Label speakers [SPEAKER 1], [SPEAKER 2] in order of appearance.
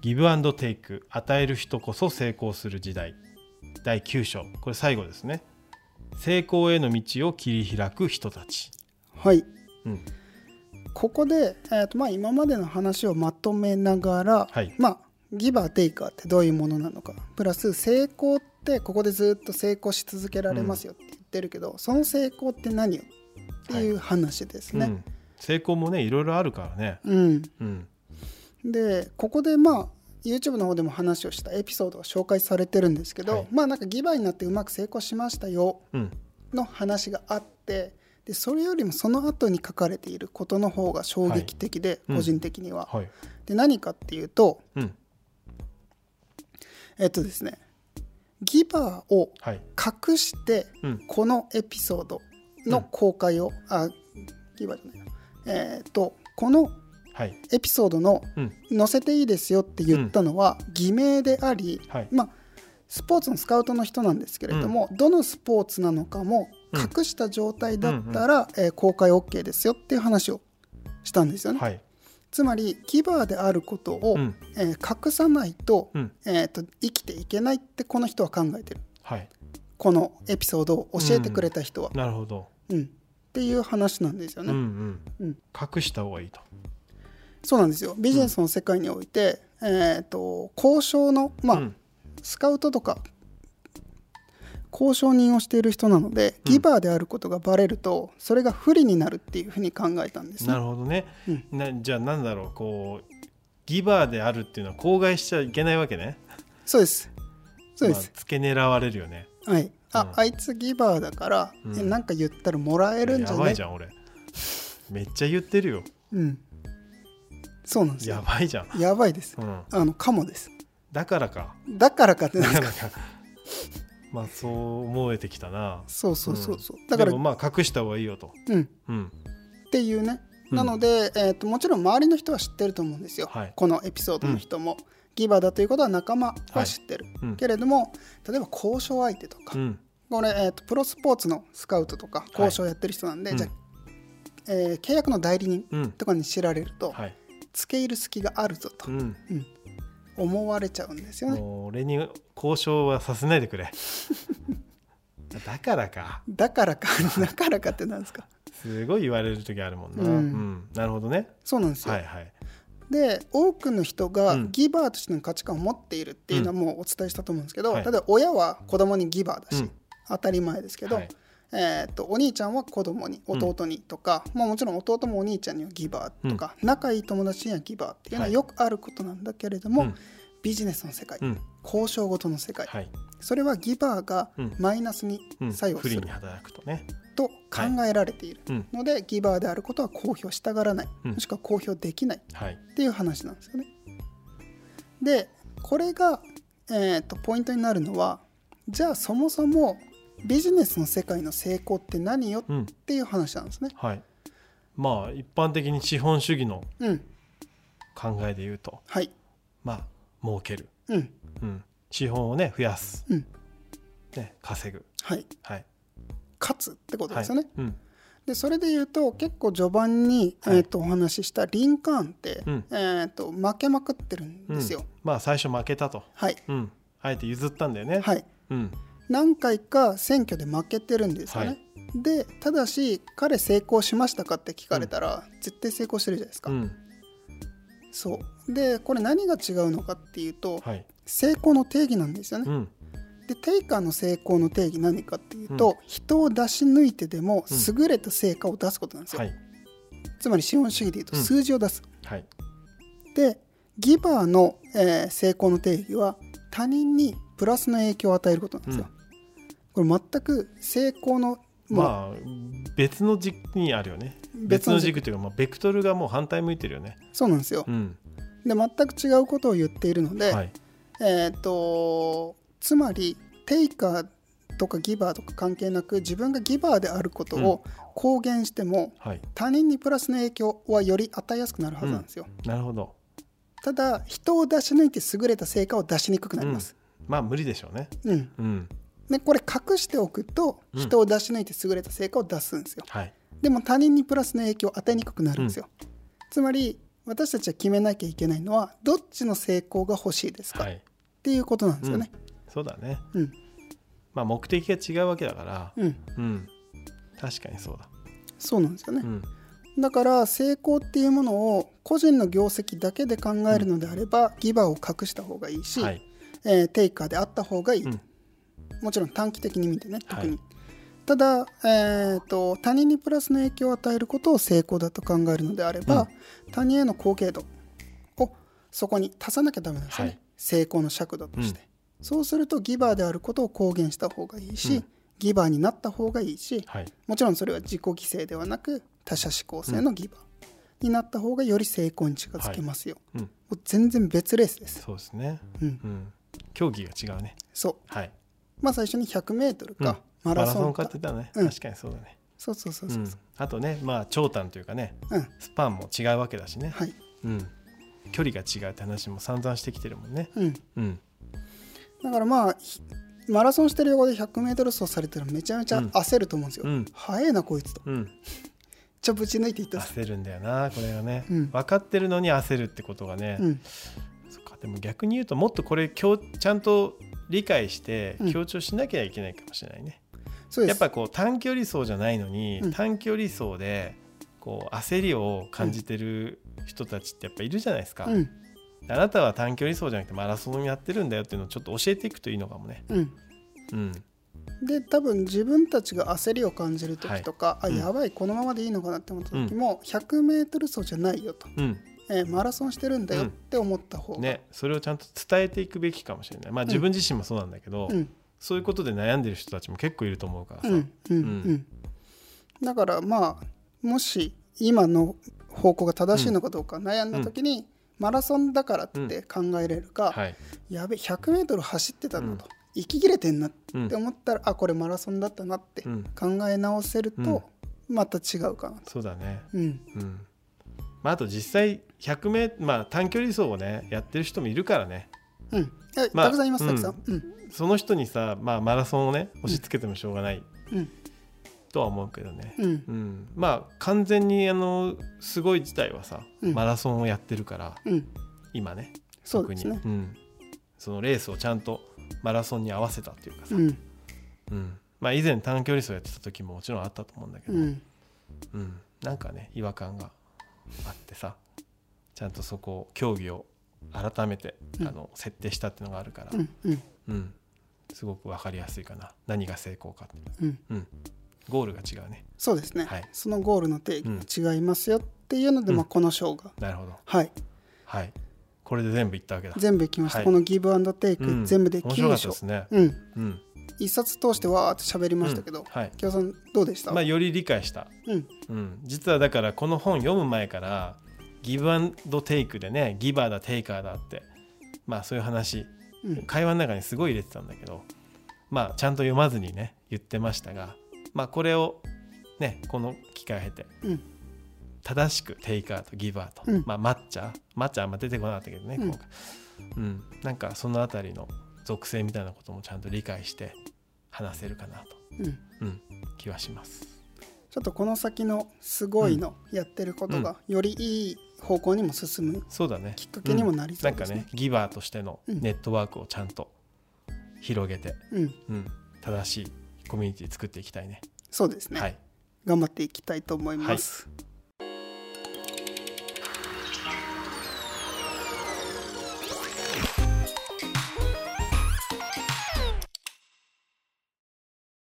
[SPEAKER 1] ギブアンドテイク与える人こそ成功する時代。第9章。これ最後ですね。成功への道を切り開く人たち。
[SPEAKER 2] はい。
[SPEAKER 1] うん。
[SPEAKER 2] ここで、えーとまあ、今までの話をまとめながら、
[SPEAKER 1] はい。
[SPEAKER 2] まあギバーテイカーってどういうものなのか。プラス成功ってここでずっと成功し続けられますよって言ってるけど、その成功って何よっていう話ですね。
[SPEAKER 1] うん、成功もねいろいろあるからね。
[SPEAKER 2] うん、
[SPEAKER 1] うん。
[SPEAKER 2] でここでまあ YouTube の方でも話をしたエピソードが紹介されてるんですけど、
[SPEAKER 1] はい。
[SPEAKER 2] まあなんかギバーになってうまく成功しましたよ
[SPEAKER 1] うん。
[SPEAKER 2] の話があってでそれよりもその後に書かれていることの方が衝撃的で、
[SPEAKER 1] うん
[SPEAKER 2] 個人的には。
[SPEAKER 1] はい。
[SPEAKER 2] で何かっていうと
[SPEAKER 1] うん。
[SPEAKER 2] えっとですねギバーを
[SPEAKER 1] はい。
[SPEAKER 2] 隠して
[SPEAKER 1] うん。
[SPEAKER 2] このエピソードの公開を、あギバーじゃないなえっとこの
[SPEAKER 1] はい。
[SPEAKER 2] エピソードの
[SPEAKER 1] うん。
[SPEAKER 2] 載せていいですよって言ったのは偽名であり、
[SPEAKER 1] はい。
[SPEAKER 2] まあスポーツのスカウトの人なんですけれども、どのスポーツなのかも隠した状態だったら、えー公開 OK ですよっていう話をしたんですよね。
[SPEAKER 1] はい。
[SPEAKER 2] つまりギバーであることを、
[SPEAKER 1] うん。
[SPEAKER 2] えー隠さないと,、
[SPEAKER 1] うん。
[SPEAKER 2] えーと生きていけないってこの人は考えてる。
[SPEAKER 1] はい。
[SPEAKER 2] このエピソードを教えてくれた人は、
[SPEAKER 1] なるほど。
[SPEAKER 2] うん。っていう話なんですよね。
[SPEAKER 1] うんうん。
[SPEAKER 2] うん。
[SPEAKER 1] 隠した方がいいと
[SPEAKER 2] そうなんですよ。ビジネスの世界において、えー、と交渉の、まあ
[SPEAKER 1] うん。
[SPEAKER 2] スカウトとか交渉人をしている人なのでギバーであることがバレるとそれが不利になるっていうふうに考えたんです
[SPEAKER 1] な
[SPEAKER 2] ね。
[SPEAKER 1] るほどね、
[SPEAKER 2] うん。
[SPEAKER 1] なじゃあなんだろうこうギバーであるっていうのは口外しちゃいけないわけね。
[SPEAKER 2] そうです。そうです、
[SPEAKER 1] まあ、付け狙われるよね。
[SPEAKER 2] はい。あ、
[SPEAKER 1] うん。
[SPEAKER 2] あいつギバーだから、
[SPEAKER 1] うん。
[SPEAKER 2] えなんか言ったらもらえるんじゃない
[SPEAKER 1] やばいじゃん俺。めっちゃ言ってるよ。
[SPEAKER 2] うんそうなんですよ。
[SPEAKER 1] やばいじゃん、
[SPEAKER 2] やばいです。
[SPEAKER 1] うん、
[SPEAKER 2] あのかもです。
[SPEAKER 1] だからか。
[SPEAKER 2] だからかってなん
[SPEAKER 1] だ
[SPEAKER 2] ですか。
[SPEAKER 1] まあそう思えてきたな。
[SPEAKER 2] そうそうそうそう、
[SPEAKER 1] ん。
[SPEAKER 2] だから
[SPEAKER 1] でもまあ隠した方がいいよと。
[SPEAKER 2] うん。
[SPEAKER 1] うん。
[SPEAKER 2] っていうね、
[SPEAKER 1] うん。
[SPEAKER 2] なので、えー、ともちろん周りの人は知ってると思うんですよ、
[SPEAKER 1] はい。
[SPEAKER 2] このエピソードの人も、ギバーだということは仲間は知ってる、
[SPEAKER 1] うん。
[SPEAKER 2] けれども例えば交渉相手とか、
[SPEAKER 1] うん。
[SPEAKER 2] これ、えー、とプロスポーツのスカウトとか交渉やってる人なんで、
[SPEAKER 1] うん。
[SPEAKER 2] じゃあ、えー契約の代理人
[SPEAKER 1] うん。
[SPEAKER 2] とかに知られると、
[SPEAKER 1] はい
[SPEAKER 2] 付け入る隙があるぞと。
[SPEAKER 1] うん。
[SPEAKER 2] 思われちゃうんですよね。
[SPEAKER 1] 俺に交渉はさせないでくれ。だからか。
[SPEAKER 2] だからか。だからかってなんですか。
[SPEAKER 1] すごい言われる時あるもんな、
[SPEAKER 2] う
[SPEAKER 1] うん。んなるほどね。
[SPEAKER 2] そうなんですよ、
[SPEAKER 1] はいはい。
[SPEAKER 2] で多くの人が
[SPEAKER 1] うん。
[SPEAKER 2] ギバーとしての価値観を持っているっていうのはもうお伝えしたと思うんですけど、
[SPEAKER 1] はい。
[SPEAKER 2] 例えば親は子供にギバーだし、
[SPEAKER 1] うん。
[SPEAKER 2] 当たり前ですけど、
[SPEAKER 1] はい
[SPEAKER 2] えー、とお兄ちゃんは子供に弟にとか、まあ、もちろん弟もお兄ちゃんにはギバーとか、仲いい友達にはギバーっていうのは
[SPEAKER 1] はい。
[SPEAKER 2] よくあることなんだけれども、
[SPEAKER 1] うん。
[SPEAKER 2] ビジネスの世界、
[SPEAKER 1] うん。
[SPEAKER 2] 交渉ごとの世界、
[SPEAKER 1] はい。
[SPEAKER 2] それはギバーが
[SPEAKER 1] うん。
[SPEAKER 2] マイナスに
[SPEAKER 1] うん
[SPEAKER 2] 作用する
[SPEAKER 1] 不利に働くとね。
[SPEAKER 2] と考えられている
[SPEAKER 1] うん
[SPEAKER 2] ので、ギバーであることは公表したがらない、
[SPEAKER 1] うん。
[SPEAKER 2] もしくは公表できない。っていう話なんですよね。でこれが、えー、とポイントになるのはじゃあそもそもビジネスの世界の成功って何よ
[SPEAKER 1] うん
[SPEAKER 2] っていう話なんですね。
[SPEAKER 1] はい。まあ一般的に資本主義の
[SPEAKER 2] うん、
[SPEAKER 1] 考えで言うと。
[SPEAKER 2] はい、
[SPEAKER 1] まあ儲ける、
[SPEAKER 2] うん、
[SPEAKER 1] うん、資本をね増やす、
[SPEAKER 2] うん。
[SPEAKER 1] ね、稼ぐ。
[SPEAKER 2] はい、
[SPEAKER 1] はい。
[SPEAKER 2] 勝つってこと
[SPEAKER 1] はい
[SPEAKER 2] ですよね。
[SPEAKER 1] うん。
[SPEAKER 2] でそれで言うと結構序盤に、
[SPEAKER 1] はい。
[SPEAKER 2] えー、とお話ししたリンカーンって、
[SPEAKER 1] うん。
[SPEAKER 2] えー、と負けまくってるんですよ。
[SPEAKER 1] うん。まあ最初負けたと、
[SPEAKER 2] はい、
[SPEAKER 1] うん、あえて譲ったんだよね、
[SPEAKER 2] はい、
[SPEAKER 1] うん
[SPEAKER 2] 何回か選挙で負けてるんですよね。
[SPEAKER 1] はい
[SPEAKER 2] でただし彼成功しましたかって聞かれたら、絶対成功してるじゃないですか。
[SPEAKER 1] うん
[SPEAKER 2] そうでこれ何が違うのかっていうと、
[SPEAKER 1] はい
[SPEAKER 2] 成功の定義なんですよね。
[SPEAKER 1] うん
[SPEAKER 2] でテイカーの成功の定義何かっていうと、人を出し抜いてでも優れた成果を出すことなんですよ。
[SPEAKER 1] はい
[SPEAKER 2] つまり資本主義でいうと
[SPEAKER 1] うん
[SPEAKER 2] 数字を出す。
[SPEAKER 1] はい
[SPEAKER 2] でギバーの、えー成功の定義は他人にプラスの影響を与えることなんですよ。これ全く成功の
[SPEAKER 1] まあ別の軸にあるよね。
[SPEAKER 2] 別の軸。
[SPEAKER 1] 軸っていうか、まあ、ベクトルがもう反対向いてるよね。
[SPEAKER 2] そうなんですよ。
[SPEAKER 1] うん。
[SPEAKER 2] で全く違うことを言っているので、
[SPEAKER 1] はい。
[SPEAKER 2] えー、とつまりテイカーとかギバーとか関係なく自分がギバーであることを公言しても、
[SPEAKER 1] はい。
[SPEAKER 2] 他人にプラスの影響はより与えやすくなるはずなんですよ、
[SPEAKER 1] なるほど。
[SPEAKER 2] ただ人を出し抜いて優れた成果を出しにくくなります、
[SPEAKER 1] まあ無理でしょうね。
[SPEAKER 2] うん。
[SPEAKER 1] うん
[SPEAKER 2] でこれ隠しておくと
[SPEAKER 1] うん。
[SPEAKER 2] 人を出し抜いて優れた成果を出すんですよ。
[SPEAKER 1] はい。
[SPEAKER 2] でも他人にプラスの影響を与えにくくなるんですよ、つまり私たちは決めなきゃいけないのはどっちの成功が欲しいですか、っ
[SPEAKER 1] はい。
[SPEAKER 2] ていうことなんですよね。
[SPEAKER 1] そうだね。
[SPEAKER 2] うん。
[SPEAKER 1] まあ目的が違うわけだから。
[SPEAKER 2] うん、
[SPEAKER 1] うん。確かにそうだ。
[SPEAKER 2] そうなんですよね。
[SPEAKER 1] う。ん。
[SPEAKER 2] だから成功っていうものを個人の業績だけで考えるのであれば、ギバーを隠した方がいいし、
[SPEAKER 1] はい。
[SPEAKER 2] えーテイカーであった方がいい、
[SPEAKER 1] うん
[SPEAKER 2] もちろん短期的に見てね特に、
[SPEAKER 1] はい
[SPEAKER 2] ただ、えー、と他人にプラスの影響を与えることを成功だと考えるのであれば、他人への貢献度をそこに足さなきゃダメなんですよね、
[SPEAKER 1] はい。
[SPEAKER 2] 成功の尺度として、そうするとギバーであることを公言した方がいいし、
[SPEAKER 1] うん。
[SPEAKER 2] ギバーになった方がいいし
[SPEAKER 1] はい。
[SPEAKER 2] もちろんそれは自己犠牲ではなく他者思考性のギバーになった方がより成功に近づけますよ、
[SPEAKER 1] うん。
[SPEAKER 2] もう全然別レースです、
[SPEAKER 1] そうですね。
[SPEAKER 2] うん、
[SPEAKER 1] うん。競技が違うね。
[SPEAKER 2] そう。
[SPEAKER 1] はい
[SPEAKER 2] まあ最初に 100m
[SPEAKER 1] うん。
[SPEAKER 2] か、マラソンか
[SPEAKER 1] かって言ったらね。
[SPEAKER 2] うん。
[SPEAKER 1] 確かにそうだね。
[SPEAKER 2] そうそうそうそう、
[SPEAKER 1] うん。あとねまあ長短というかね
[SPEAKER 2] うん。
[SPEAKER 1] スパンも違うわけだしね。
[SPEAKER 2] はい。
[SPEAKER 1] うん。距離が違うって話も散々してきてるもんね。
[SPEAKER 2] うん、
[SPEAKER 1] うん。
[SPEAKER 2] だからまあひマラソンしてる横で 100m 走されたらめちゃめちゃ焦ると思うんですよ、
[SPEAKER 1] うん。
[SPEAKER 2] 速えなこいつと。
[SPEAKER 1] うん。
[SPEAKER 2] ちょぶち抜いていった
[SPEAKER 1] 焦るんだよなこれがね、
[SPEAKER 2] うん。
[SPEAKER 1] 分かってるのに焦るってことがね、
[SPEAKER 2] うん
[SPEAKER 1] でも逆に言うともっとこれ強ちゃんと理解して
[SPEAKER 2] うん。
[SPEAKER 1] 強調しなきゃいけないかもしれないね、
[SPEAKER 2] そうです。
[SPEAKER 1] やっぱこう短距離走じゃないのに、
[SPEAKER 2] うん。
[SPEAKER 1] 短距離走でこう焦りを感じてる人たちってやっぱいるじゃないですか、
[SPEAKER 2] うん。
[SPEAKER 1] あなたは短距離走じゃなくてマラソンやってるんだよっていうのをちょっと教えていくといいのかもね。
[SPEAKER 2] うん。
[SPEAKER 1] うん。
[SPEAKER 2] で多分自分たちが焦りを感じる時とか、
[SPEAKER 1] うん
[SPEAKER 2] あやばいこのままでいいのかなって思った時も、100m 走じゃないよと、
[SPEAKER 1] うん
[SPEAKER 2] えーマラソンしてるんだよって思った方が、
[SPEAKER 1] ねそれをちゃんと伝えていくべきかもしれない。まあ自分自身もそうなんだけど、
[SPEAKER 2] うん。
[SPEAKER 1] そういうことで悩んでる人たちも結構いると思うからさ、
[SPEAKER 2] うんうんうん。だからまあもし今の方向が正しいのかどうか悩んだ時に、マラソンだからって考えれるか、
[SPEAKER 1] はい、
[SPEAKER 2] やべ 100m 走ってたのと、
[SPEAKER 1] うん。
[SPEAKER 2] 息切れてんなっ
[SPEAKER 1] うん。
[SPEAKER 2] て思ったら、あこれマラソンだったなって
[SPEAKER 1] うん、
[SPEAKER 2] 考え直せるとまた違うかなと。
[SPEAKER 1] そうだね。
[SPEAKER 2] うん。
[SPEAKER 1] うん。まあ、あと実際100メまあ短距離走をねやってる人もいるからね。
[SPEAKER 2] うん。え
[SPEAKER 1] まあ
[SPEAKER 2] たくさんいます
[SPEAKER 1] うん
[SPEAKER 2] たくさん。うん。
[SPEAKER 1] その人にさ、まあ、マラソンをね押し付けてもしょうがない
[SPEAKER 2] うん。
[SPEAKER 1] とは思うけどね、
[SPEAKER 2] うん。
[SPEAKER 1] うん、まあ完全にあのすごい自体はさ、
[SPEAKER 2] うん。
[SPEAKER 1] マラソンをやってるから
[SPEAKER 2] うん。
[SPEAKER 1] 今ね
[SPEAKER 2] そうですね。
[SPEAKER 1] 特に、うん、そのレースをちゃんとマラソンに合わせたっていうかさ、
[SPEAKER 2] うん。
[SPEAKER 1] うん。まあ、以前短距離走やってた時ももちろんあったと思うんだけど、
[SPEAKER 2] うん。
[SPEAKER 1] うん、なんかね違和感があってさちゃんとそこを競技を改めて、
[SPEAKER 2] うん。
[SPEAKER 1] あの設定したっていうのがあるから、
[SPEAKER 2] うんうん。
[SPEAKER 1] うん。すごく分かりやすいかな。何が成功かって、
[SPEAKER 2] うん。
[SPEAKER 1] うん、ゴールが違うね。
[SPEAKER 2] そうですね、
[SPEAKER 1] はい。
[SPEAKER 2] そのゴールの定義が違いますよっていうので、
[SPEAKER 1] うん。
[SPEAKER 2] まあ、この章が、
[SPEAKER 1] なるほど。
[SPEAKER 2] はい、
[SPEAKER 1] はい。これで全部いったわけだ。
[SPEAKER 2] 全部いきました、
[SPEAKER 1] はい
[SPEAKER 2] このギブアンドテイク、
[SPEAKER 1] うん。
[SPEAKER 2] 全部で
[SPEAKER 1] 面白か
[SPEAKER 2] 9章
[SPEAKER 1] ですね。
[SPEAKER 2] うん。
[SPEAKER 1] うん。
[SPEAKER 2] 一冊通してわーって喋りましたけど、
[SPEAKER 1] うん。はい
[SPEAKER 2] 京さんどうでした、
[SPEAKER 1] まあより理解した、
[SPEAKER 2] うん。
[SPEAKER 1] うん、実はだからこの本読む前からギブアンドテイクでねギバーだテイカーだってまあそういう話
[SPEAKER 2] うん。
[SPEAKER 1] 会話の中にすごい入れてたんだけどまあちゃんと読まずにね言ってましたがまあこれをねこの機会を経て
[SPEAKER 2] うん。
[SPEAKER 1] 正しくテイカーとギバーと、
[SPEAKER 2] うん。
[SPEAKER 1] まあ抹茶抹茶あんま出てこなかったけどね、
[SPEAKER 2] うん。
[SPEAKER 1] 今回。うん、なんかそのあたりの属性みたいなこともちゃんと理解して話せるかなと、
[SPEAKER 2] うん。
[SPEAKER 1] うん、気はします。
[SPEAKER 2] ちょっとこの先のすごいのやってることがよりいい方向にも進む
[SPEAKER 1] そうだね。
[SPEAKER 2] きっかけにもなりそうですね。
[SPEAKER 1] ん。なんかねギバーとしての
[SPEAKER 2] うん。
[SPEAKER 1] ネットワークをちゃんと広げて、
[SPEAKER 2] うん、
[SPEAKER 1] うん、正しいコミュニティ作っていきたいね。
[SPEAKER 2] そうですね、
[SPEAKER 1] はい。
[SPEAKER 2] 頑張っていきたいと思います。